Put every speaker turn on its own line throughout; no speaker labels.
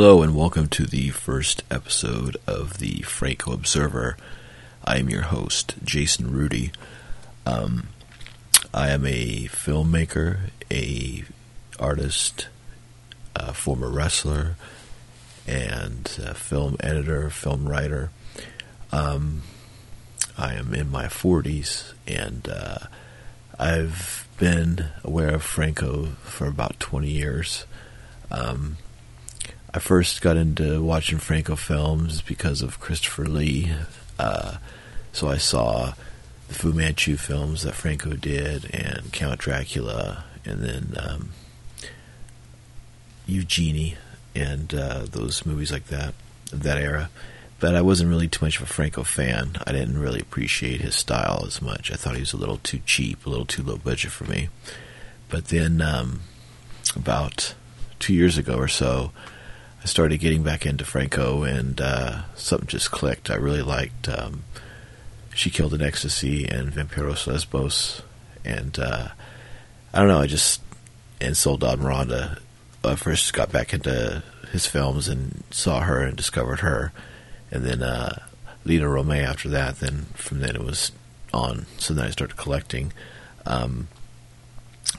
Hello and welcome to the first episode of the Franco Observer. I am your host, Jason Rudy. Um, I am a filmmaker, a artist, a former wrestler, and film editor, film writer. Um, I am in my 40s, and uh, I've been aware of Franco for about 20 years. Um, I first got into watching Franco films because of Christopher Lee. Uh, so I saw the Fu Manchu films that Franco did, and Count Dracula, and then um, Eugenie, and uh, those movies like that of that era. But I wasn't really too much of a Franco fan. I didn't really appreciate his style as much. I thought he was a little too cheap, a little too low budget for me. But then, um, about two years ago or so, I started getting back into Franco, and uh, something just clicked. I really liked um, She Killed in Ecstasy and Vampiros Lesbos, and uh, I don't know. I just and Soledad Miranda. I first got back into his films and saw her and discovered her, and then uh, Lina Romay after that. Then from then it was on. So then I started collecting. Um,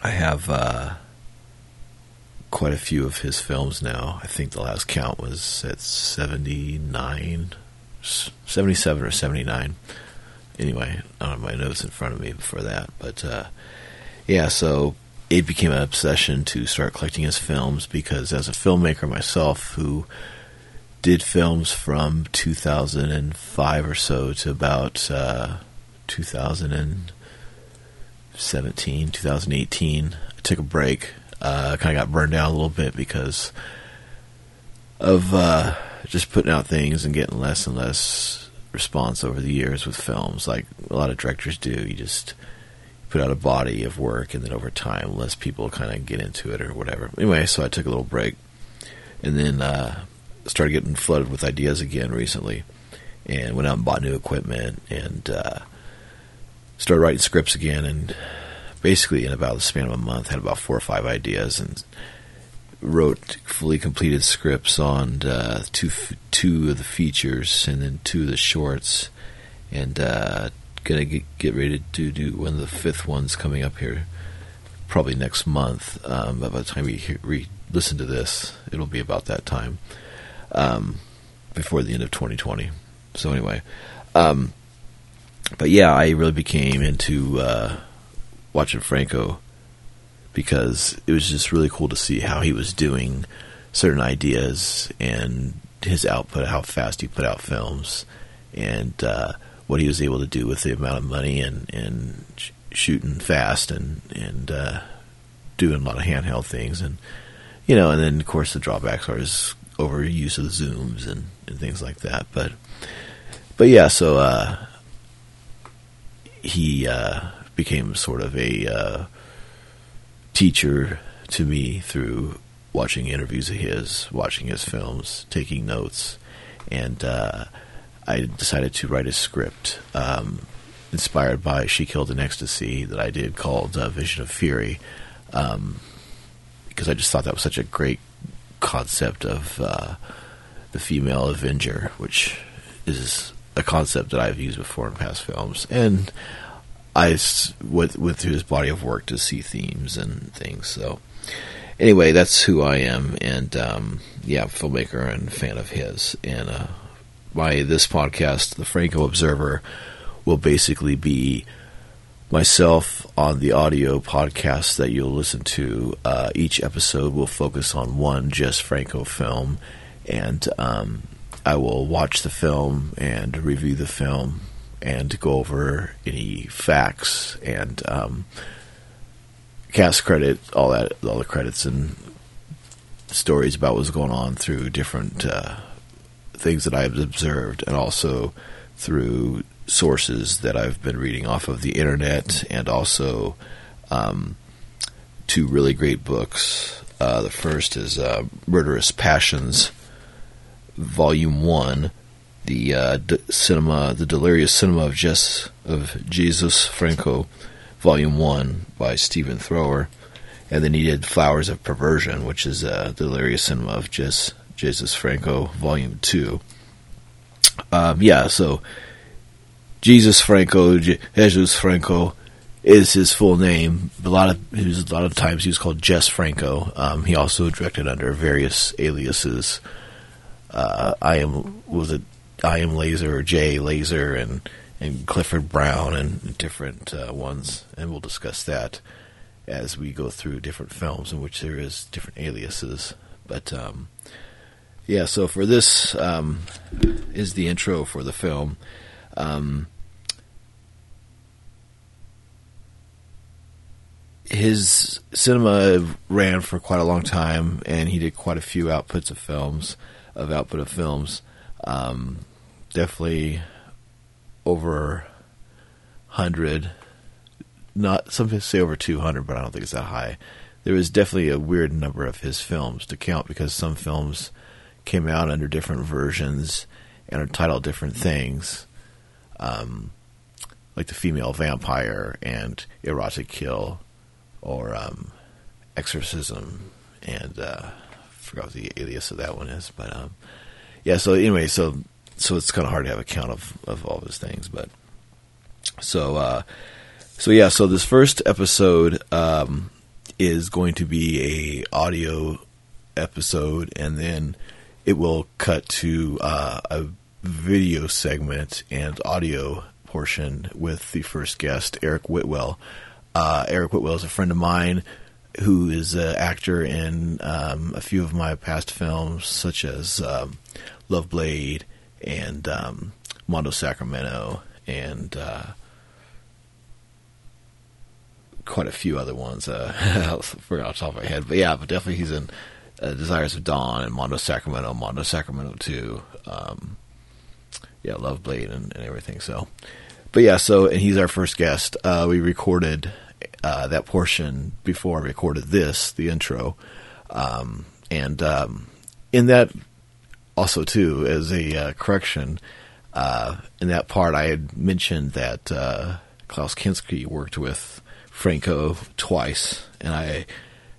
I have uh, quite a few of his films now. I think the last count was at 79, 77 or 79. Anyway, I don't have my notes in front of me for that. But uh, yeah, so it became an obsession to start collecting his films because as a filmmaker myself who did films from 2005 or so to about uh, 2017, 2018, I took a break uh, kind of got burned out a little bit because of uh, just putting out things and getting less and less response over the years with films, like a lot of directors do. You just put out a body of work, and then over time, less people kind of get into it or whatever. Anyway, so I took a little break, and then uh, started getting flooded with ideas again recently, and went out and bought new equipment and uh, started writing scripts again and basically in about the span of a month had about four or five ideas and wrote fully completed scripts on uh, two two of the features and then two of the shorts. And uh, gonna get, get ready to do one of the fifth ones coming up here probably next month. Um, by the time we hear, listen to this it'll be about that time um, before the end of 2020 so anyway um, but yeah I really became into uh, watching Franco because it was just really cool to see how he was doing certain ideas and his output, how fast he put out films, and uh, what he was able to do with the amount of money and, and sh- shooting fast and and uh, doing a lot of handheld things, and you know, and then of course the drawbacks are his overuse of the zooms and, and things like that. But but yeah, so uh, he uh, became sort of a uh, teacher to me through watching interviews of his, watching his films, taking notes, and uh, I decided to write a script um, inspired by She Killed in Ecstasy that I did called uh, Vision of Fury, um, because I just thought that was such a great concept of uh, the female Avenger, which is a concept that I've used before in past films, and I went, went through his body of work to see themes and things. So, anyway, that's who I am, and um, yeah, filmmaker and fan of his. And uh, my this podcast, the Franco Observer, will basically be myself on the audio podcast that you'll listen to. Uh, each episode will focus on one just Franco film, and um, I will watch the film and review the film and go over any facts and um, cast credit, all that, all the credits and stories about what's going on through different uh, things that I've observed, and also through sources that I've been reading off of the internet, and also um, two really great books. Uh, the first is uh, Murderous Passions, Volume One the uh, d- cinema, the delirious cinema of Jess of Jesus Franco, Volume One by Stephen Thrower, and then he did Flowers of Perversion, which is uh, delirious cinema of Jess Jesus Franco Volume Two. Um, yeah, so Jesus Franco, Jesus Franco is his full name. A lot of a lot of times he was called Jess Franco. Um, he also directed under various aliases. Uh, I am was it I am Laser or Jay Laser and and Clifford Brown and different uh, ones, and we'll discuss that as we go through different films in which there is different aliases. But um, yeah, so for this um, is the intro for the film. Um, his cinema ran for quite a long time, and he did quite a few outputs of films, of output of films. Um, definitely over hundred. Not some say over two hundred, but I don't think it's that high. There was definitely a weird number of his films to count because some films came out under different versions and are titled different things, um, like the female vampire and Erotikill, or um, exorcism, and uh, I forgot what the alias of that one is, but um, yeah. So anyway, so so it's kind of hard to have a count of, of all those things. But so uh, so yeah, so this first episode um, is going to be a audio episode, and then it will cut to uh, a video segment and audio portion with the first guest, Eric Whitwell. Uh, Eric Whitwell is a friend of mine who is an actor in um, a few of my past films, such as um, Love Blade and um, Mondo Sacramento, and uh, quite a few other ones. Uh, I forgot off the top of my head, but yeah, but definitely he's in uh, Desires of Dawn and Mondo Sacramento, Mondo Sacramento Two, um, yeah, Love Blade and, and, everything. So, but yeah, so and he's our first guest. Uh, we recorded uh, that portion before I recorded this, the intro, um, and um, in that also too as a uh, correction uh, in that part I had mentioned that uh, Klaus Kinski worked with Franco twice, and I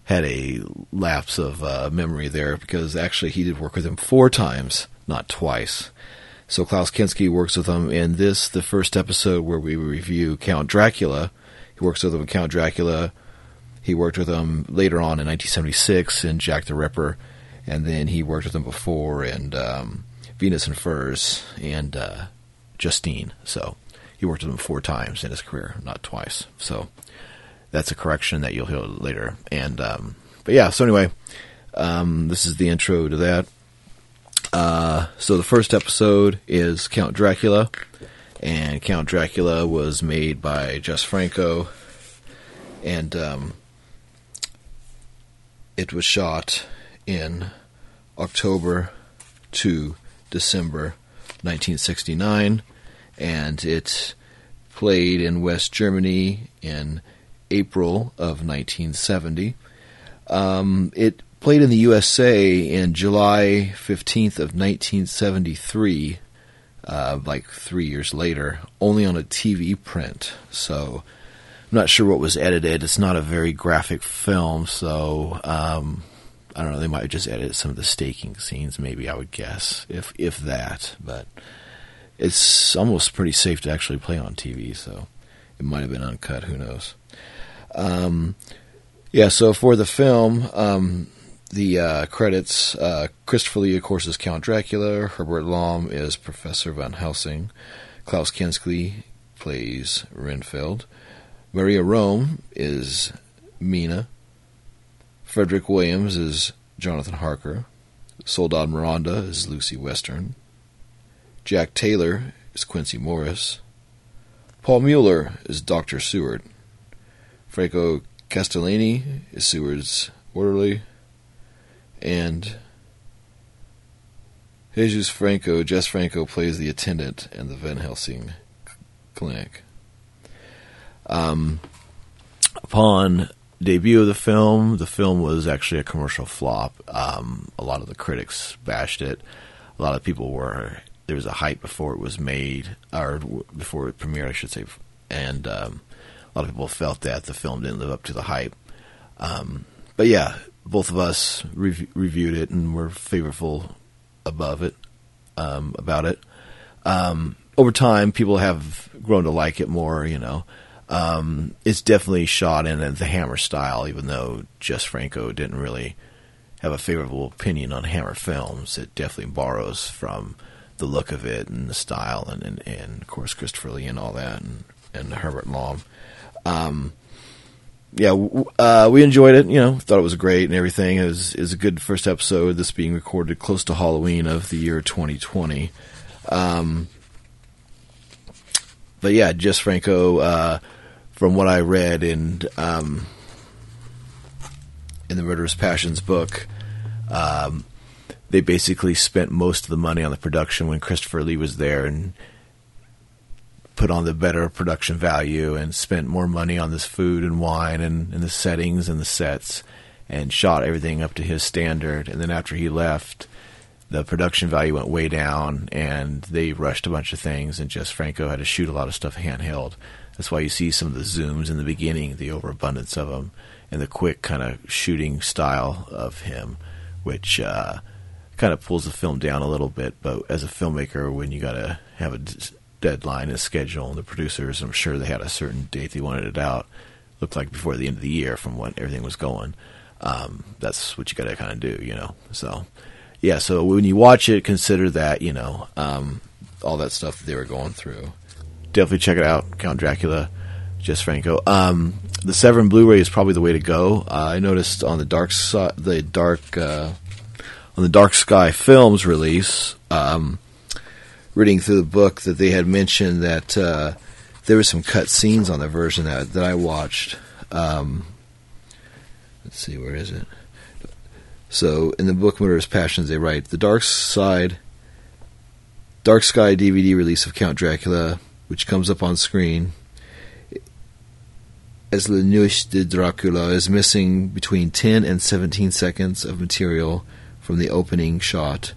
had a lapse of uh, memory there because actually he did work with him four times, not twice. So Klaus Kinski works with him in this, the first episode where we review Count Dracula. He works with him in Count Dracula. He worked with him later on in 1976 in Jack the Ripper and then he worked with them before in um, Venus and Furs and uh, Justine. So he worked with them four times in his career, not twice. So that's a correction that you'll hear later. And um, but yeah, so anyway, um, this is the intro to that. Uh, so the first episode is Count Dracula, and Count Dracula was made by Jess Franco, and um, it was shot in October to December 1969, and it played in West Germany in April of 1970. Um, it played in the USA in July 15th of 1973, uh, like three years later, only on a TV print. So I'm not sure what was edited. It's not a very graphic film, so um, I don't know. They might just edit some of the staking scenes. Maybe I would guess, if if that. But it's almost pretty safe to actually play on TV. So it might have been uncut. Who knows? Um, yeah. So for the film, um, the uh, credits: uh, Christopher Lee, of course, is Count Dracula. Herbert Lom is Professor Van Helsing. Klaus Kinski plays Renfield. Maria Rohm is Mina. Frederick Williams is Jonathan Harker. Soledad Miranda is Lucy Western. Jack Taylor is Quincy Morris. Paul Mueller is Dr. Seward. Franco Castellani is Seward's orderly. And Jesus Franco, Jess Franco, plays the attendant in the Van Helsing clinic. Um, upon debut of the film, the film was actually a commercial flop. Um, a lot of the critics bashed it. A lot of people were there was a hype before it was made or before it premiered, I should say, and um, a lot of people felt that the film didn't live up to the hype. Um, but yeah, both of us rev- reviewed it and were favorable above it um, about it. Um, over time, people have grown to like it more. You know, um, it's definitely shot in the Hammer style, even though Jess Franco didn't really have a favorable opinion on Hammer films. It definitely borrows from the look of it and the style, and and, and of course Christopher Lee and all that, and, and Herbert Lom. Um, yeah, uh, we enjoyed it. You know, thought it was great and everything. It was, it was a good first episode. This being recorded close to Halloween of the year 2020. Um, but yeah, Jess Franco, uh, from what I read in um, in the Murderous Passions book, um, they basically spent most of the money on the production when Christopher Lee was there and put on the better production value and spent more money on this food and wine and, and the settings and the sets and shot everything up to his standard. And then after he left, the production value went way down and they rushed a bunch of things and Jess Franco had to shoot a lot of stuff handheld. That's why you see some of the zooms in the beginning, the overabundance of them, and the quick kind of shooting style of him, which uh, kind of pulls the film down a little bit. But as a filmmaker, when you got to have a deadline, a schedule, and the producers, I'm sure they had a certain date they wanted it out. Looked like before the end of the year from what everything was going. Um, that's what you got to kind of do, you know. So, yeah. So when you watch it, consider that, you know, um, all that stuff that they were going through. Definitely check it out, Count Dracula, Jess Franco. Um, the Severin Blu-ray is probably the way to go. Uh, I noticed on the dark the dark uh, on the Dark Sky Films release, um, reading through the book that they had mentioned that uh, there were some cut scenes on the version that that I watched. Um, let's see, where is it? So in the book Murderous Passions, they write the Dark Side, Dark Sky DVD release of Count Dracula, which comes up on screen. As Nuit de Dracula is missing between 10 and 17 seconds of material from the opening shot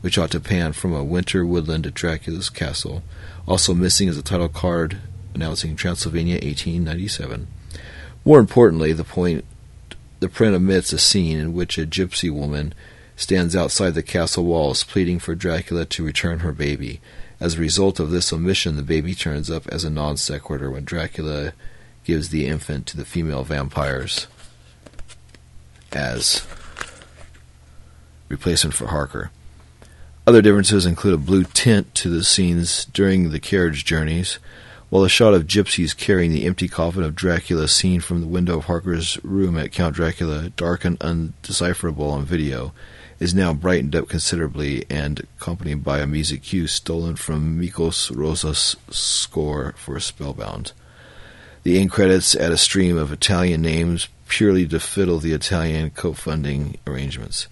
which ought to pan from a winter woodland to Dracula's castle. Also missing is a title card announcing Transylvania 1897. More importantly, the point the print omits a scene in which a gypsy woman stands outside the castle walls pleading for Dracula to return her baby. As a result of this omission, the baby turns up as a non sequitur when Dracula gives the infant to the female vampires as replacement for Harker. Other differences include a blue tint to the scenes during the carriage journeys, while the shot of gypsies carrying the empty coffin of Dracula seen from the window of Harker's room at Count Dracula, dark and undecipherable on video, is now brightened up considerably and accompanied by a music cue stolen from Miklos Rozsa's score for Spellbound. The end credits add a stream of Italian names purely to fiddle the Italian co-funding arrangements.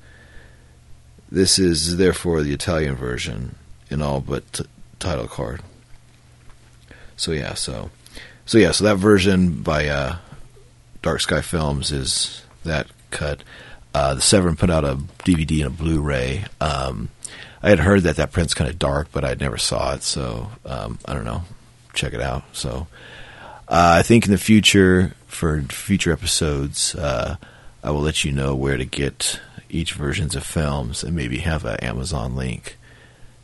This is therefore the Italian version in all but t- title card. So yeah, so so yeah, so that version by uh, Dark Sky Films is that cut. Uh, the Severin put out a DVD and a Blu-ray. Um, I had heard that that print's kind of dark, but I never saw it, so um, I don't know. Check it out. So uh, I think in the future, for future episodes, uh, I will let you know where to get each versions of films and maybe have an Amazon link,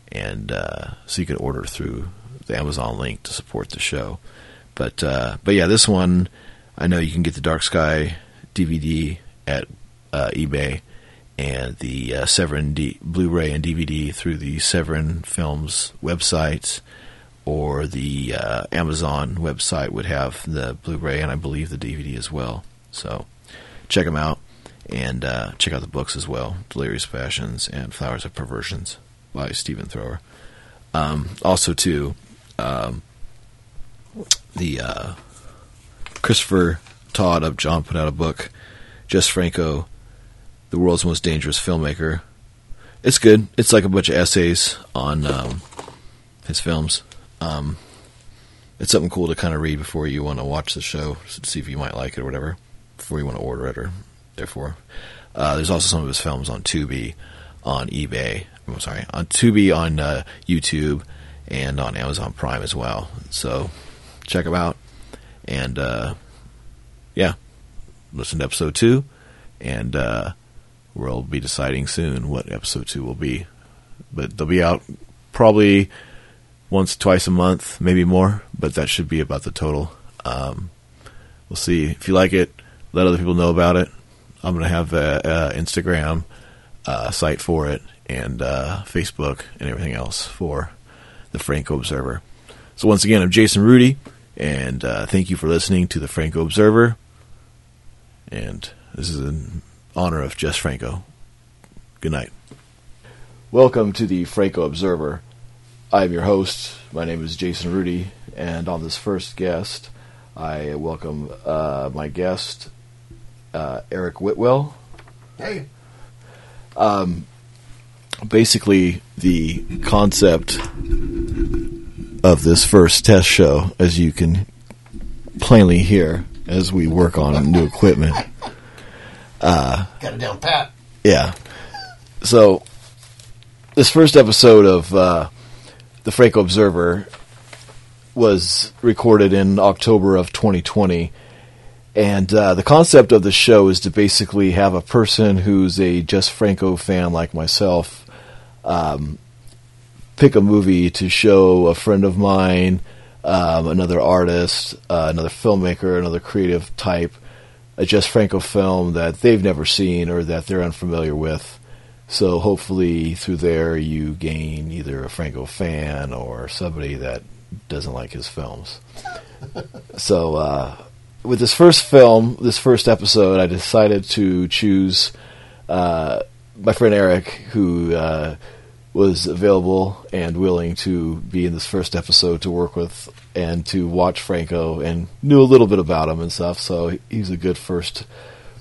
and uh, so you could order through the Amazon link to support the show. But uh, but yeah, this one I know you can get the Dark Sky DVD at uh, eBay and the uh, Severin D- Blu-ray and DVD through the Severin Films websites or the uh, Amazon website would have the Blu-ray and I believe the DVD as well. So check them out and uh, check out the books as well Delirious Passions and Flowers of Perversions by Stephen Thrower. Um, also, too, um, the uh, Christopher Todd of John put out a book, Jess Franco, The World's Most Dangerous Filmmaker. It's good. It's like a bunch of essays on um, his films. Um, it's something cool to kind of read before you want to watch the show, see if you might like it or whatever, before you want to order it or therefore. Uh, there's also some of his films on Tubi, on eBay. I'm sorry, on Tubi, on uh, YouTube, and on Amazon Prime as well. So check them out, and uh, yeah, listen to episode two, and we'll be deciding soon what episode two will be. but they'll be out probably once, twice a month, maybe more. But that should be about the total. Um, we'll see if you like it. Let other people know about it. I'm gonna have a, a Instagram uh, site for it and uh, Facebook and everything else for the Franco Observer. So once again, I'm Jason Rudy, and uh, thank you for listening to the Franco Observer. And this is in honor of Jess Franco. Good night. Welcome to the Franco Observer. I am your host. My name is Jason Rudy, and on this first guest, I welcome uh, my guest, uh, Eric Whitwell.
Hey.
Um, basically, the concept of this first test show, as you can plainly hear as we work on new equipment.
Uh, Got it down pat.
Yeah. So, this first episode of uh, the Franco Observer was recorded in October of 2020. And uh, the concept of the show is to basically have a person who's a Jess Franco fan like myself um, pick a movie to show a friend of mine, um, another artist, uh, another filmmaker, another creative type, a Jess Franco film that they've never seen or that they're unfamiliar with. So hopefully through there you gain either a Franco fan or somebody that doesn't like his films. so uh, with this first film, this first episode, I decided to choose uh, my friend Eric, who uh, was available and willing to be in this first episode to work with and to watch Franco and knew a little bit about him and stuff. So he's a good first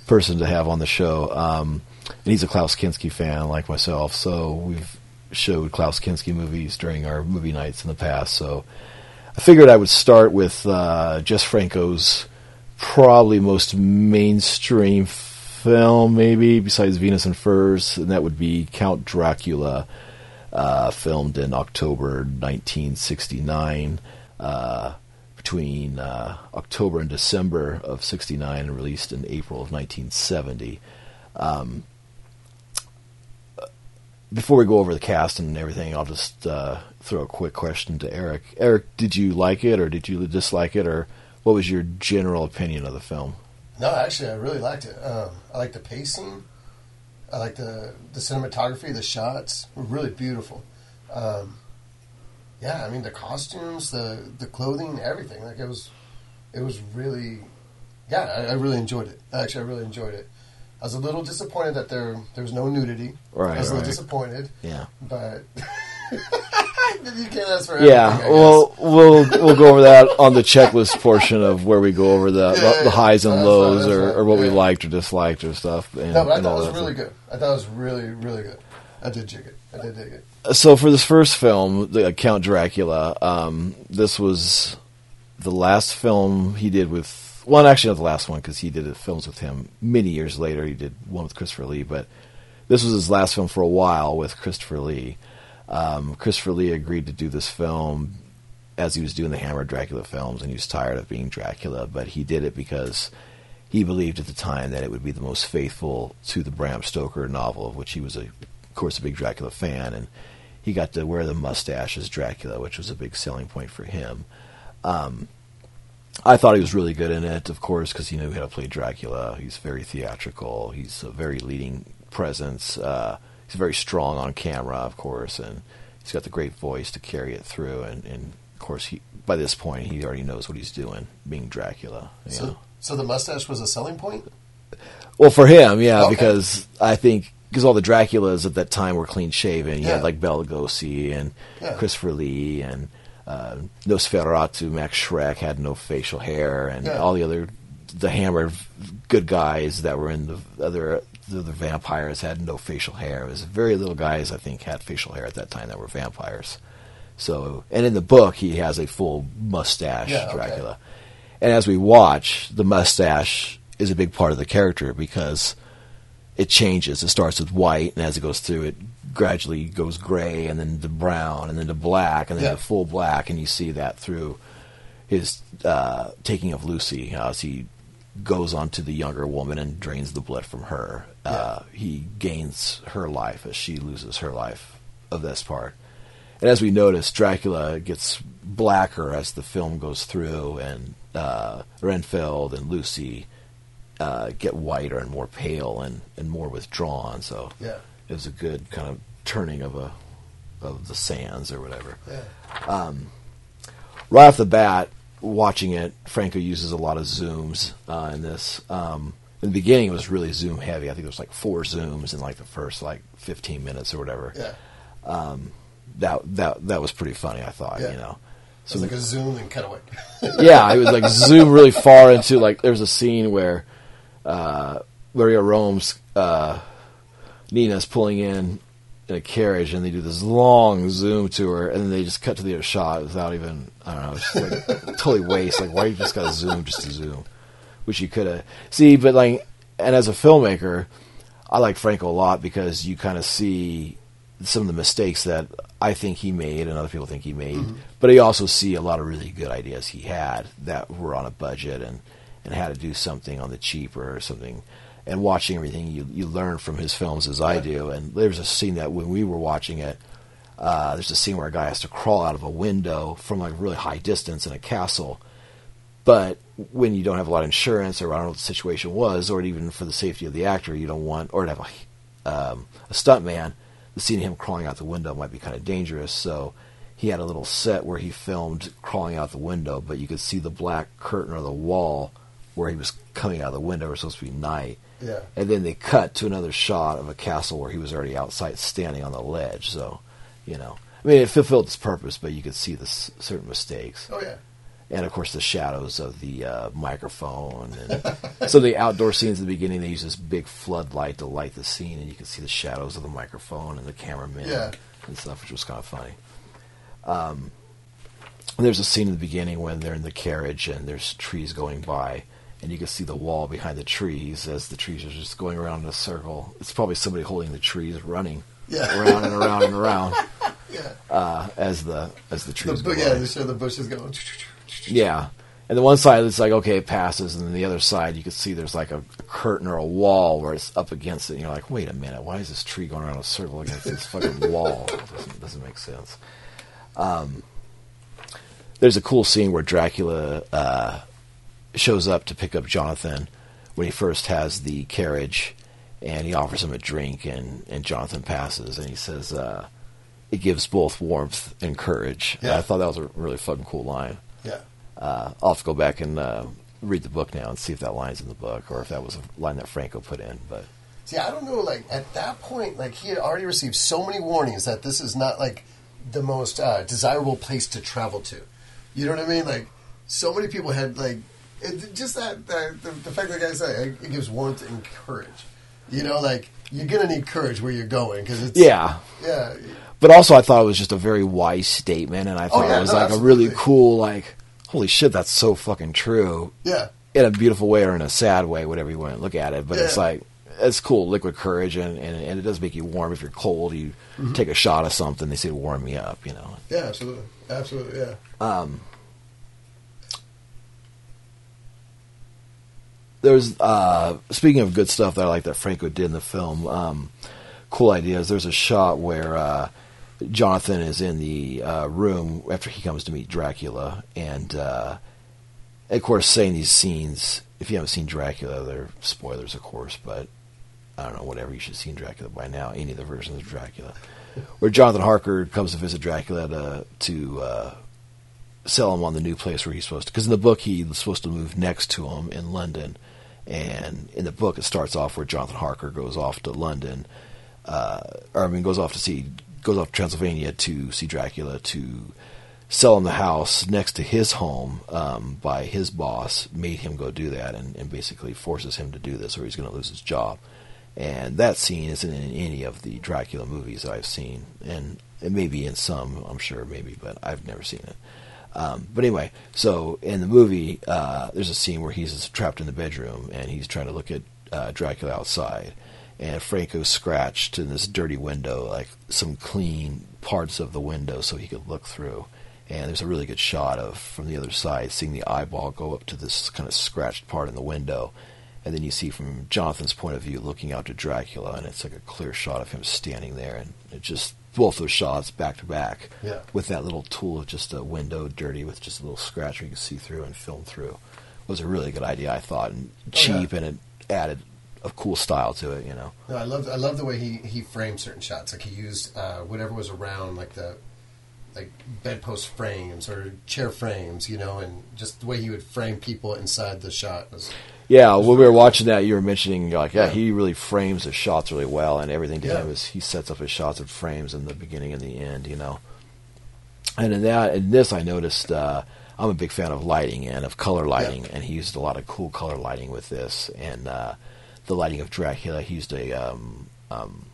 person to have on the show. Um, and he's a Klaus Kinski fan like myself. So we've showed Klaus Kinski movies during our movie nights in the past. So I figured I would start with uh, Jess Franco's probably most mainstream film, maybe besides Venus and Furs, and that would be Count Dracula uh, filmed in October 1969. Uh, between uh, October and December of 69 and released in April of 1970. Um, before we go over the cast and everything, I'll just uh, throw a quick question to Eric. Eric, did you like it or did you dislike it or what was your general opinion of the film?
No, actually, I really liked it. Um, I like the pacing. I like the the cinematography, the shots were really beautiful. Um, yeah, I mean the costumes, the the clothing, everything. Like it was, it was really, yeah, I, I really enjoyed it. Actually, I really enjoyed it. I was a little disappointed that there there was no nudity.
Right,
I was a little
right.
disappointed.
Yeah.
but you can't ask for
Yeah,
I
well, we'll we'll go over that on the checklist portion of where we go over the
Yeah,
the, the highs and lows or, or what we liked or disliked or stuff. And,
no, but I thought it was really
stuff.
good. I thought it was really really good. I did dig it. I did dig it.
So for this first film, the Count Dracula, um, this was the last film he did with. Well, actually, not the last one because he did films with him many years later. He did one with Christopher Lee, but this was his last film for a while with Christopher Lee. Um, Christopher Lee agreed to do this film as he was doing the Hammer Dracula films, and he was tired of being Dracula, but he did it because he believed at the time that it would be the most faithful to the Bram Stoker novel, of which he was, a, of course, a big Dracula fan, and he got to wear the mustache as Dracula, which was a big selling point for him. Um, I thought he was really good in it, of course, because he knew how to play Dracula. He's very theatrical. He's a very leading presence. Uh, he's very strong on camera, of course, and he's got the great voice to carry it through. And, and of course, he by this point he already knows what he's doing, being Dracula. you know.
So, so the mustache was a selling point.
Well, for him, yeah,
Okay.
because I think because all the Draculas at that time were clean shaven. You
Yeah.
had like Bela Lugosi and
Yeah.
Christopher Lee and uh, Nosferatu, Max Schreck had no facial hair, and
Yeah.
all the other the Hammer good guys that were in the other the vampires had no facial hair. It was very little guys I think had facial hair at that time that were vampires. So, and in the book he has a full mustache,
Yeah, okay.
Dracula. And as we watch, the mustache is a big part of the character because it changes. It starts with white, and as it goes through, it gradually goes gray, and then to brown, and then to black, and then
Yeah.
to full black. And you see that through his uh, taking of Lucy as he goes on to the younger woman and drains the blood from her. Uh, he gains her life as she loses her life of this part. And as we notice, Dracula gets blacker as the film goes through, and uh, Renfield and Lucy uh, get whiter and more pale and, and more withdrawn. So
Yeah.
it was a good kind of turning of a of the sands or whatever.
Yeah.
Right off the bat, watching it, Franco uses a lot of zooms uh, in this. Um, in the beginning, it was really zoom heavy. I think there was like four zooms in like the first like 15 minutes or whatever.
Yeah.
That that that was pretty funny. I thought,
Yeah.
you know.
So it's like a zoom and cutaway.
yeah, it was like zoom really far into like there's a scene where uh, Maria Rohm's uh, Nina's pulling in in a carriage and they do this long zoom to her and then they just cut to the other shot without even I don't know, it's just like totally waste. Like why you just got to zoom just to zoom, which you could have see. But like, and as a filmmaker, I like Franco a lot because you kind of see some of the mistakes that I think he made and other people think he made, mm-hmm. but you also see a lot of really good ideas he had that were on a budget and and had to do something on the cheap or something. And watching everything, you you learn from his films as I do. And there's a scene that when we were watching it, uh, there's a scene where a guy has to crawl out of a window from like a really high distance in a castle. But when you don't have a lot of insurance, or I don't know what the situation was, or even for the safety of the actor, you don't want, or to have a, um, a stunt man, the scene of him crawling out the window might be kind of dangerous. So he had a little set where he filmed crawling out the window, but you could see the black curtain or the wall where he was coming out of the window. It was supposed to be night.
Yeah.
And then they cut to another shot of a castle where he was already outside standing on the ledge. So, you know, I mean, it fulfilled its purpose, but you could see the s- certain mistakes.
Oh yeah.
And of course, the shadows of the uh, microphone. And some of the outdoor scenes at the beginning, they use this big floodlight to light the scene, and you can see the shadows of the microphone and the cameraman
Yeah.
and stuff, which was kind of funny. Um, there's a scene in the beginning when they're in the carriage and there's trees going by, and you can see the wall behind the trees as the trees are just going around in a circle. It's probably somebody holding the trees, running
Yeah.
around and around and around
Yeah.
uh, as the as the
The,
trees go
yeah, show the bushes going.
Yeah. And the one side it's like okay, it passes, and then the other side you can see there's like a, a curtain or a wall where it's up against it, and you're like, wait a minute, why is this tree going around a circle against this fucking wall? It doesn't, doesn't make sense. Um, there's a cool scene where Dracula uh, shows up to pick up Jonathan when he first has the carriage, and he offers him a drink, and, and Jonathan passes, and he says, uh, "It gives both warmth and courage." And I thought that was a really fucking cool line.
Yeah.
Uh, I'll have to go back and uh, read the book now and see if that line's in the book or if that was a line that Franco put in. But
See, I don't know. Like at that point, like he had already received so many warnings that this is not like the most uh, desirable place to travel to. You know what I mean? Like so many people had like it, just that, that the, the fact that the guy said it gives warmth and courage. You know, like you're gonna need courage where you're going because it's
yeah,
yeah
but also I thought it was just a very wise statement, and I thought
Oh, yeah,
it was
no,
like a really cool, like, holy shit, that's so fucking true
yeah
in a beautiful way or in a sad way, whatever you want to look at it. But it's like it's cool, liquid courage, and, and, and it does make you warm. If you're cold, you
Mm-hmm.
take a shot of something. They say to warm me up, you know.
yeah absolutely absolutely yeah
there's uh speaking of good stuff that I like that Franco did in the film, um, cool ideas. There's a shot where uh, Jonathan is in the uh, room after he comes to meet Dracula, and uh, of course, saying these scenes. If you haven't seen Dracula, they're spoilers, of course, but I don't know, whatever. You should have seen Dracula by now. Any of the versions of Dracula, where Jonathan Harker comes to visit Dracula to to uh, sell him on the new place where he's supposed to. Because in the book, he's supposed to move next to him in London, and in the book, it starts off where Jonathan Harker goes off to London, uh, or I mean, goes off to see goes off to Transylvania to see Dracula to sell him the house next to his home um, by his boss made him go do that and, and basically forces him to do this or he's going to lose his job. And that scene isn't in any of the Dracula movies that I've seen and it may be in some I'm sure maybe but I've never seen it um, but anyway so in the movie uh, there's a scene where he's trapped in the bedroom and he's trying to look at uh, Dracula outside. And Franco scratched in this dirty window like some clean parts of the window so he could look through. And there's a really good shot of from the other side seeing the eyeball go up to this kind of scratched part in the window. And then you see from Jonathan's point of view looking out to Dracula and it's like a clear shot of him standing there. And it just both those shots back to back.
Yeah.
With that little tool of just a window dirty with just a little scratch where you can see through and film through was a really good idea, I thought, and
Oh, yeah.
cheap, and it added a cool style to it. You know.
No, I love I love the way he he framed certain shots. Like he used uh, whatever was around, like the like bedpost frames or chair frames, you know, and just the way he would frame people inside the shot was
Yeah, when we were watching that, you were mentioning you're like, yeah,
Yeah.
he really frames his shots really well, and everything to
Yeah.
him is he sets up his shots and frames in the beginning and the end, you know. And in that, in this, I noticed uh, I'm a big fan of lighting and of color lighting, and he used a lot of cool color lighting with this, and uh, the lighting of Dracula, he used a um, um,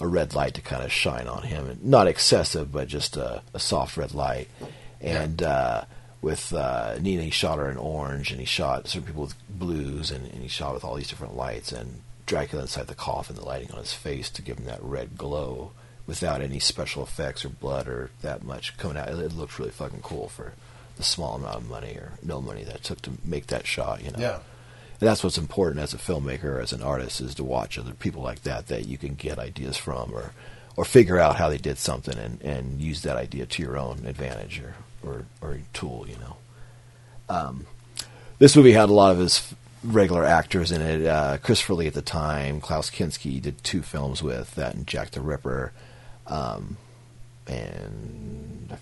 a red light to kind of shine on him, not excessive, but just a, a soft red light, and. Uh, with uh, Nina, he shot her in orange, and he shot certain people with blues, and, and he shot with all these different lights, and Dracula inside the coffin, the lighting on his face to give him that red glow without any special effects or blood or that much coming out. It, it looked really fucking cool for the small amount of money or no money that it took to make that shot, you know.
yeah.
And that's what's important as a filmmaker, as an artist, is to watch other people like that that you can get ideas from or or figure out how they did something and, and use that idea to your own advantage or, or, or tool, you know. Um, this movie had a lot of his regular actors in it. Uh, Christopher Lee at the time, Klaus Kinski did two films with, that and Jack the Ripper. Um, and I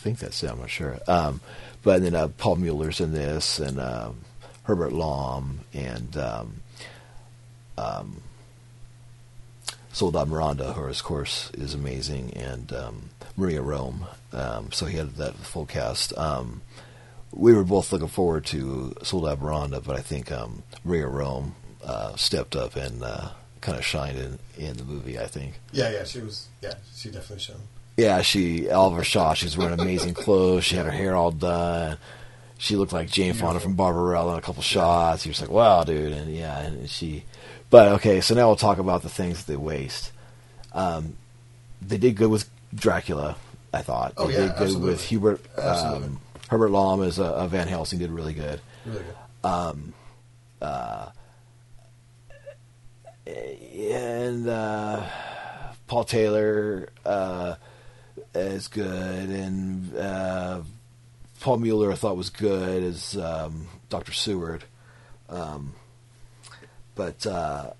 think that's it, I'm not sure. Um, but then uh, Paul Mueller's in this, and um, Herbert Lom, and um, um, Soledad Miranda, who of course is amazing, and um, Maria Rohm. Um, so he had that full cast. Um, we were both looking forward to Soledad Miranda, but I think um, Maria Rohm uh, stepped up and uh, kind of shined in, in the movie. I think.
Yeah, yeah, she was yeah, she definitely shone.
Yeah, she her shots. She was wearing amazing clothes. She had her hair all done. She looked like Jane Fonda from Barbarella in a couple shots. You're just like, wow, dude, and yeah, and she. But okay, so now we'll talk about the things that they waste. Um, they did good with Dracula, I thought.
Oh,
they
yeah,
did good
absolutely.
with Hubert. Um, Herbert Lom as a Van Helsing did really good.
Really good.
and uh, Paul Taylor uh, is good, and uh, Paul Mueller I thought was good as um, Doctor Seward, um, but uh,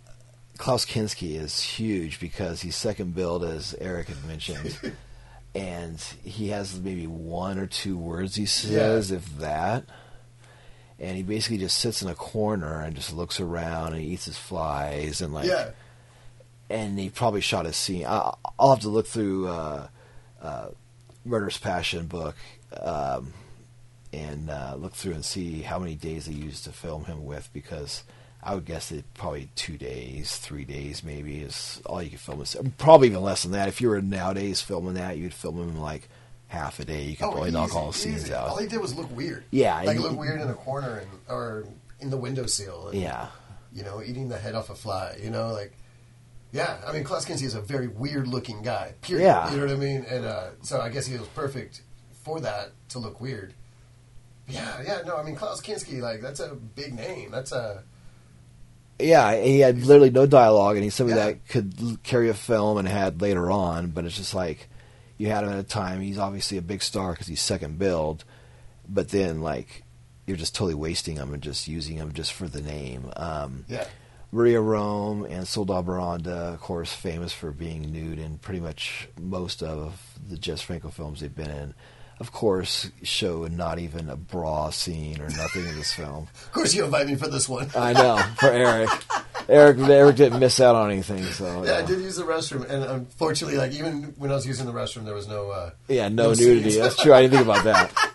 Klaus Kinski is huge because he's second billed as Eric had mentioned. And he has maybe one or two words he says, if that. And he basically just sits in a corner and just looks around and eats his flies and like
yeah.
and he probably shot a scene. I, I'll have to look through uh, uh, Murderous Passion book um, and uh, look through and see how many days they used to film him with because I would guess that probably two days, three days maybe is all you could film. This. Probably even less than that. If you were nowadays filming that, you'd film him in like half a day. You could probably knock
Oh,
all the scenes out.
All he did was look weird.
Yeah,
like look weird in a corner and or in the windowsill. And,
yeah.
you know, eating the head off a fly. You know, like yeah. I mean, Klaus Kinski is a very weird looking guy. Period.
Yeah.
you know what I mean. And uh, so I guess he was perfect for that to look weird. Yeah, yeah. No, I mean Klaus Kinski, like that's a big name. That's a
Yeah, he had literally no dialogue, and he's somebody
Yeah.
that could carry a film and had later on. But it's just like you had him at a time. He's obviously a big star because he's second billed, but then like you're just totally wasting him and just using him just for the name. Um,
yeah.
Maria Rohm and Soledad Miranda, of course, famous for being nude in pretty much most of the Jess Franco films they've been in. Of course, show not even a bra scene or nothing in this film.
Of course, you invite me for this one.
I know for Eric. Eric Eric didn't miss out on anything. So
Yeah, I did use the restroom, and unfortunately, like even when I was using the restroom, there was no. Uh,
Yeah, no,
No
nudity.
scenes.
That's true. I didn't think about that.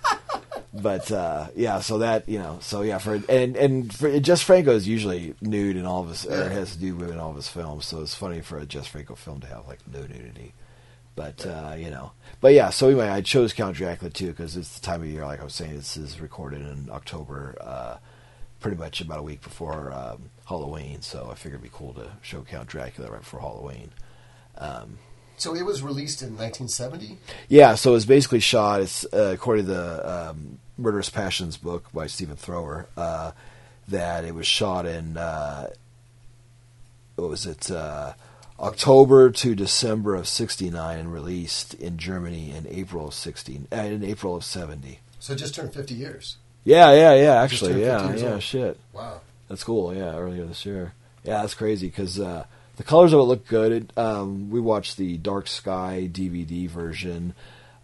But uh, yeah, so that you know, so yeah, for and and for Jess Franco is usually nude in all of his, or has to do with in all of his films. So it's funny for a Jess Franco film to have like no nudity. But uh, you know, but yeah. So anyway, I chose Count Dracula too because it's the time of year. Like I was saying, this is recorded in October, uh, pretty much about a week before um, Halloween. So I figured it'd be cool to show Count Dracula right before Halloween. Um,
so it was released in 1970.
yeah, so it's basically shot. It's uh, according to the um, Murderous Passions book by Stephen Thrower uh, that it was shot in uh, what was it? October to December of '69 and released in Germany in April of '16 uh, in April of '70.
So it just turned 50 years.
Yeah, yeah, yeah. Actually,
turned 50
yeah, yeah.
old.
Shit,
Wow.
that's cool. Yeah, earlier this year. Yeah, that's crazy because uh, the colors of it look good. It, um, we watched the Dark Sky DVD version.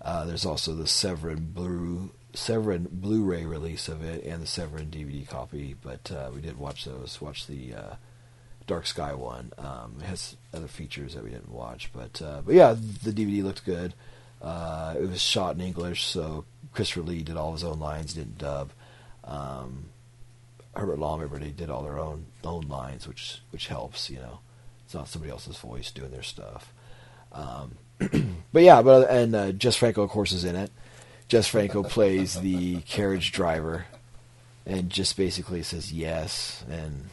Uh, there's also the Severin Blue Severin Blu-ray release of it and the Severin DVD copy. But uh, we did watch those. Watch the uh, Dark Sky one. Um, it has other features that we didn't watch, but uh, but yeah, the DVD looked good. Uh, it was shot in English, so Christopher Lee did all his own lines, didn't dub. Um, Herbert Lom, everybody did all their own own lines, which which helps. You know, it's not somebody else's voice doing their stuff. Um, but yeah, but and uh, Jess Franco, of course, is in it. Jess Franco plays the carriage driver, and just basically says yes and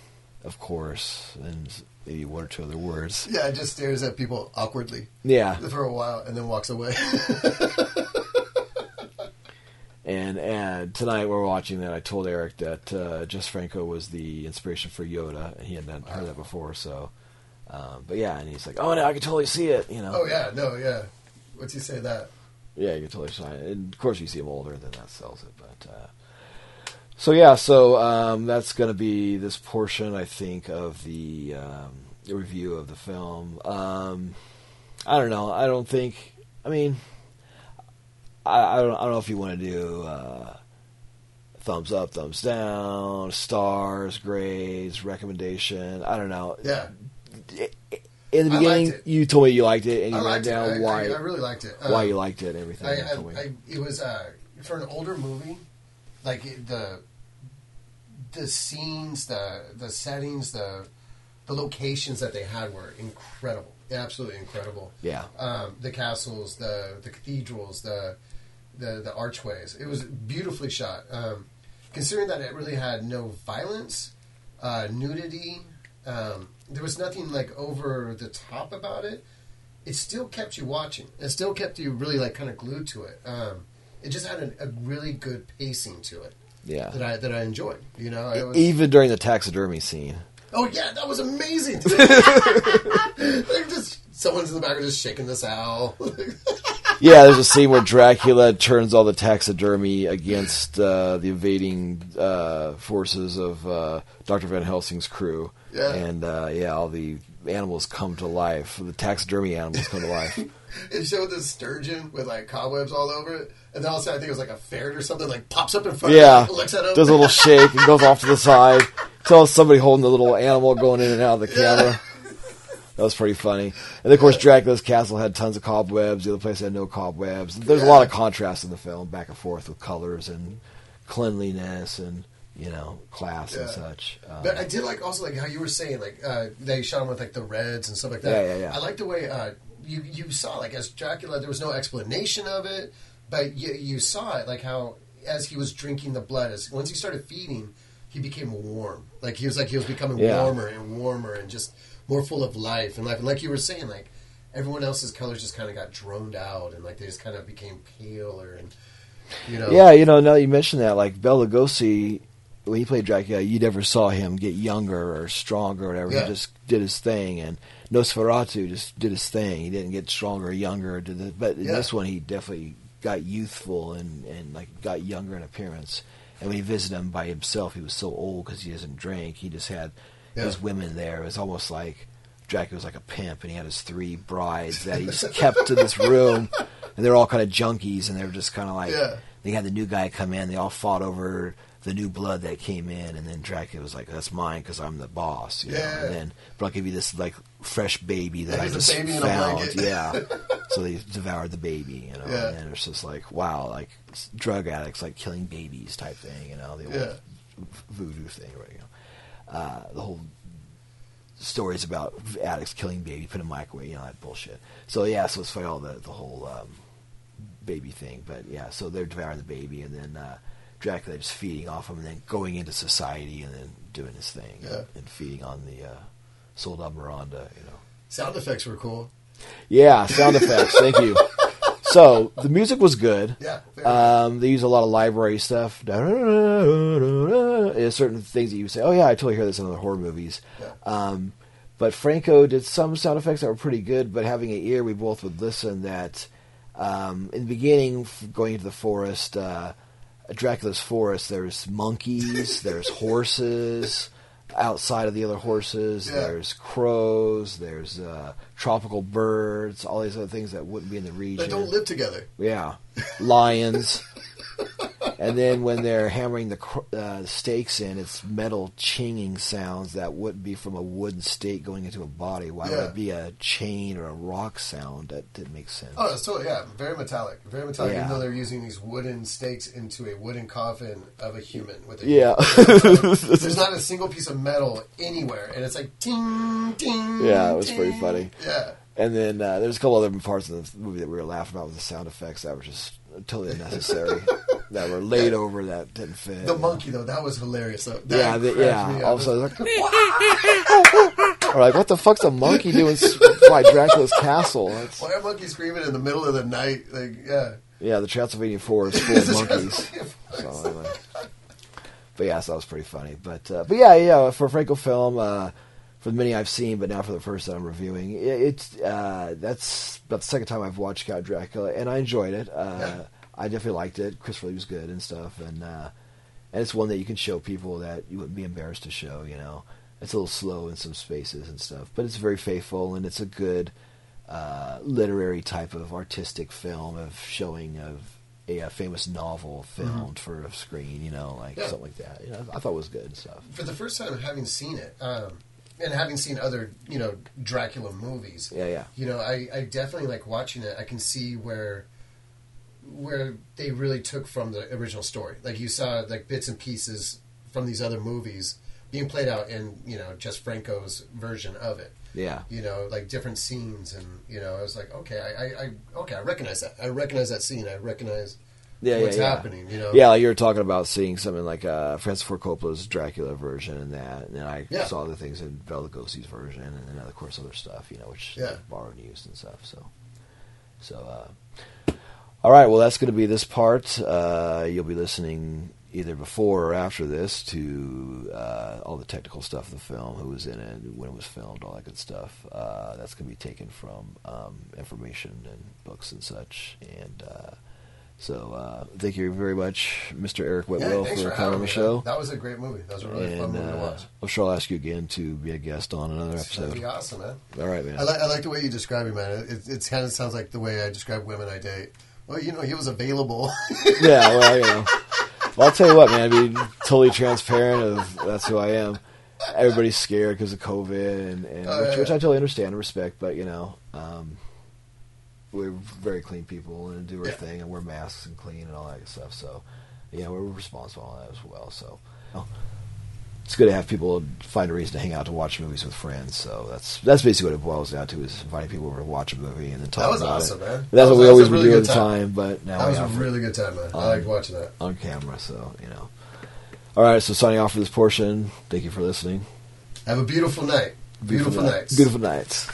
of course and maybe one or two other words.
Yeah, it just stares at people awkwardly
Yeah,
for a while and then walks away.
and and tonight we're watching that. I told Eric that uh, Jess Franco was the inspiration for Yoda, and he hadn't heard that before. So, um, but yeah, and he's like, "Oh no, I can totally see it." You know,
oh, yeah, no, yeah. What's you say that?
Yeah, you can totally sign it. And of course, you see him older, then that sells it. But uh, so yeah, so um, that's going to be this portion, I think, of the, um, the review of the film. Um, I don't know. I don't think. I mean, I, I don't. I don't know if you want to do uh, thumbs up, thumbs down, stars, grades, recommendation. I don't know.
Yeah.
In the beginning, you told me you liked it, and you
I
ran
liked it.
down
I,
why
I, I really liked it.
why
Um,
you liked it and everything.
I,
you told me.
I, I, it was uh, for an older movie, like the the scenes, the the settings, the the locations that they had were incredible, absolutely incredible.
yeah.
Um, the castles, the the cathedrals, the the the archways. It was beautifully shot. Um, considering that it really had no violence, uh, nudity, um, there was nothing like over the top about it. It still kept you watching. It still kept you really like kind of glued to it. Um, it just had a, a really good pacing to it
Yeah.
that I that I enjoyed. You know, was,
Even during the taxidermy scene.
Oh yeah, that was amazing. Like, just someone's in the background just shaking this owl.
Yeah, there's a scene where Dracula turns all the taxidermy against uh, the invading uh, forces of uh, Dr. Van Helsing's crew.
Yeah.
And uh, yeah, all the animals come to life. The taxidermy animals come to life.
it showed this sturgeon with like cobwebs all over it, and then all of a sudden I think it was like a ferret or something like pops up in front
Yeah.
of him, looks at him,
Does a little shake and goes off to the side. Tells somebody holding the little animal going in and out of the camera. That was pretty funny. And of course, Dracula's castle had tons of cobwebs. The other place had no cobwebs. There's a lot of contrast in the film, back and forth with colors and cleanliness and you know class and such. Um,
But I did like also like how you were saying like uh, they shot him with like the reds and stuff like that.
Yeah, yeah, yeah.
I like the way uh, you you saw like as Dracula there was no explanation of it, but you you saw it like how as he was drinking the blood as once he started feeding, he became warm. Like he was like he was becoming
Yeah.
warmer and warmer and just more full of life and life. And like you were saying like. Everyone else's colors just kind of got droned out, and like they just kind of became paler, and you know,
yeah, you know, now you mentioned that, like Bela Lugosi, when he played Dracula, you never saw him get younger or stronger or whatever.
Yeah.
He just did his thing, and Nosferatu just did his thing. He didn't get stronger or younger. Did the, but in this one, he definitely got youthful and and like got younger in appearance. And when he visited him by himself, he was so old because he doesn't drink. He just had
Yeah.
his women there. It was almost like Dracula was like a pimp, and he had his three brides that he just kept to this room, and they're all kind of junkies, and they were just kind of like
Yeah.
they had the new guy come in. They all fought over the new blood that came in, and then Dracula was like, "That's mine because I'm the boss." You know?
Yeah.
And then, but I'll give you this like fresh baby that
Yeah,
I just
baby
found. Yeah. so they devoured the baby, you know.
Yeah.
And then it's just like, wow, like drug addicts like killing babies type thing, you know, the old
Yeah.
voodoo thing, right? You know, uh, the whole stories about addicts killing baby, put in microwave, you know, that bullshit. So yeah, so it's like all the the whole um, baby thing. But yeah, so they're devouring the baby, and then uh, Dracula just feeding off him, and then going into society, and then doing his thing,
Yeah.
and, and feeding on the uh, Soledad Miranda, you know.
sound effects were cool.
Yeah, sound effects. Thank you. So the music was good.
Yeah,
Um, they use a lot of library stuff. There's certain things that you say, "Oh yeah, I totally hear this in other horror movies."
Yeah.
Um, But Franco did some sound effects that were pretty good. But having an ear, we both would listen. That um, in the beginning, going into the forest, uh, Dracula's forest, there's monkeys, there's horses outside of the other horses.
Yeah.
There's crows. There's uh, tropical birds. All these other things that wouldn't be in the region.
They don't live together.
Yeah, lions. and then when they're hammering the uh, stakes in, it's metal chinging sounds that wouldn't be from a wooden stake going into a body. Why would it be a chain or a rock sound? That didn't make sense.
Oh, it's totally yeah, very metallic, very metallic.
Yeah.
Even though they're using these wooden stakes into a wooden coffin of a human with a
yeah,
There's not a single piece of metal anywhere, and it's like ting ting.
Yeah, it was pretty funny.
Yeah,
and then uh, there's a couple other parts of the movie that we were laughing about with the sound effects that were just totally unnecessary. that were laid over that didn't fit.
the monkey though, that was hilarious. Though. That
Yeah, the, yeah. All of a sudden, like, or like, what the fuck's a monkey doing by Dracula's castle? That's,
Why are monkeys screaming in the middle of the night? Like, yeah.
yeah, the Transylvania forest full of monkeys. So, anyway. But yeah, so that was pretty funny. But uh, but yeah, yeah, for Franco film, uh, for the many I've seen, but now for the first that I'm reviewing, it, it's uh, that's about the second time I've watched Count Dracula, and I enjoyed it. Uh,
Yeah.
I definitely liked it. Christopher Lee was good and stuff, and uh, and it's one that you can show people that you wouldn't be embarrassed to show. You know, it's a little slow in some spaces and stuff, but it's very faithful, and it's a good uh, literary type of artistic film of showing of a, uh famous novel filmed for a screen. You know, like
Mm-hmm. Yeah.
something like that. You know, I thought it was good and stuff.
For the first time having seen it, um, and having seen other, you know, Dracula movies,
Yeah, yeah,
you know, I, I definitely like watching it. I can see where where they really took from the original story. Like you saw like bits and pieces from these other movies being played out in, you know, just Franco's version of it.
yeah.
You know, like different scenes and you know, I was like, okay, I, I, I okay, I recognize that. I recognize that scene. I recognize
Yeah,
what's
yeah, yeah.
happening, you know.
Yeah, like you were talking about seeing something like uh, Francis Ford Coppola's Dracula version and that, and then I
Yeah.
saw the things in Bela Lugosi's version, and then of course other stuff, you know, which
Yeah.
they borrowed and used and stuff. So, so uh, all right, well that's going to be this part. Uh, you'll be listening either before or after this to uh, all the technical stuff of the film, who was in it, when it was filmed, all that good stuff. Uh, that's going to be taken from um, information and books and such, and. Uh, so uh, thank you very much, Mr. Eric Whitwell,
thanks
for
for
coming on the show.
That, was a great movie. That was a really fun
and
movie to
uh,
watch.
I'm sure I'll ask you again to be a guest on another episode That'd
be awesome, man.
All right, man.
I like I like the way you describe him, man. It, it kind of sounds like the way I describe women I date. Well, you know, he was available.
yeah, well, you know. Well, I'll tell you what, man. I mean, totally transparent of that's who I am. Everybody's scared because of COVID, and, and
Oh,
which,
yeah,
which. I totally understand and respect. But you know, um, we're very clean people and do our
Yeah.
thing and wear masks and clean and all that stuff. So, yeah, we're responsible on that as well. So, you know, it's good to have people find a reason to hang out to watch movies with friends. So that's that's basically what it boils down to is inviting people over to watch a movie and then talk to me.
That was
about
awesome,
it.
man.
That's
That
what we always
really
do at
good
the
time.
but now
that was a really good time, man. I
Um,
liked watching that.
on camera. So you know. All right, so signing off for this portion. Thank you for listening.
Have a beautiful night. Beautiful,
night-
nights.
Beautiful nights.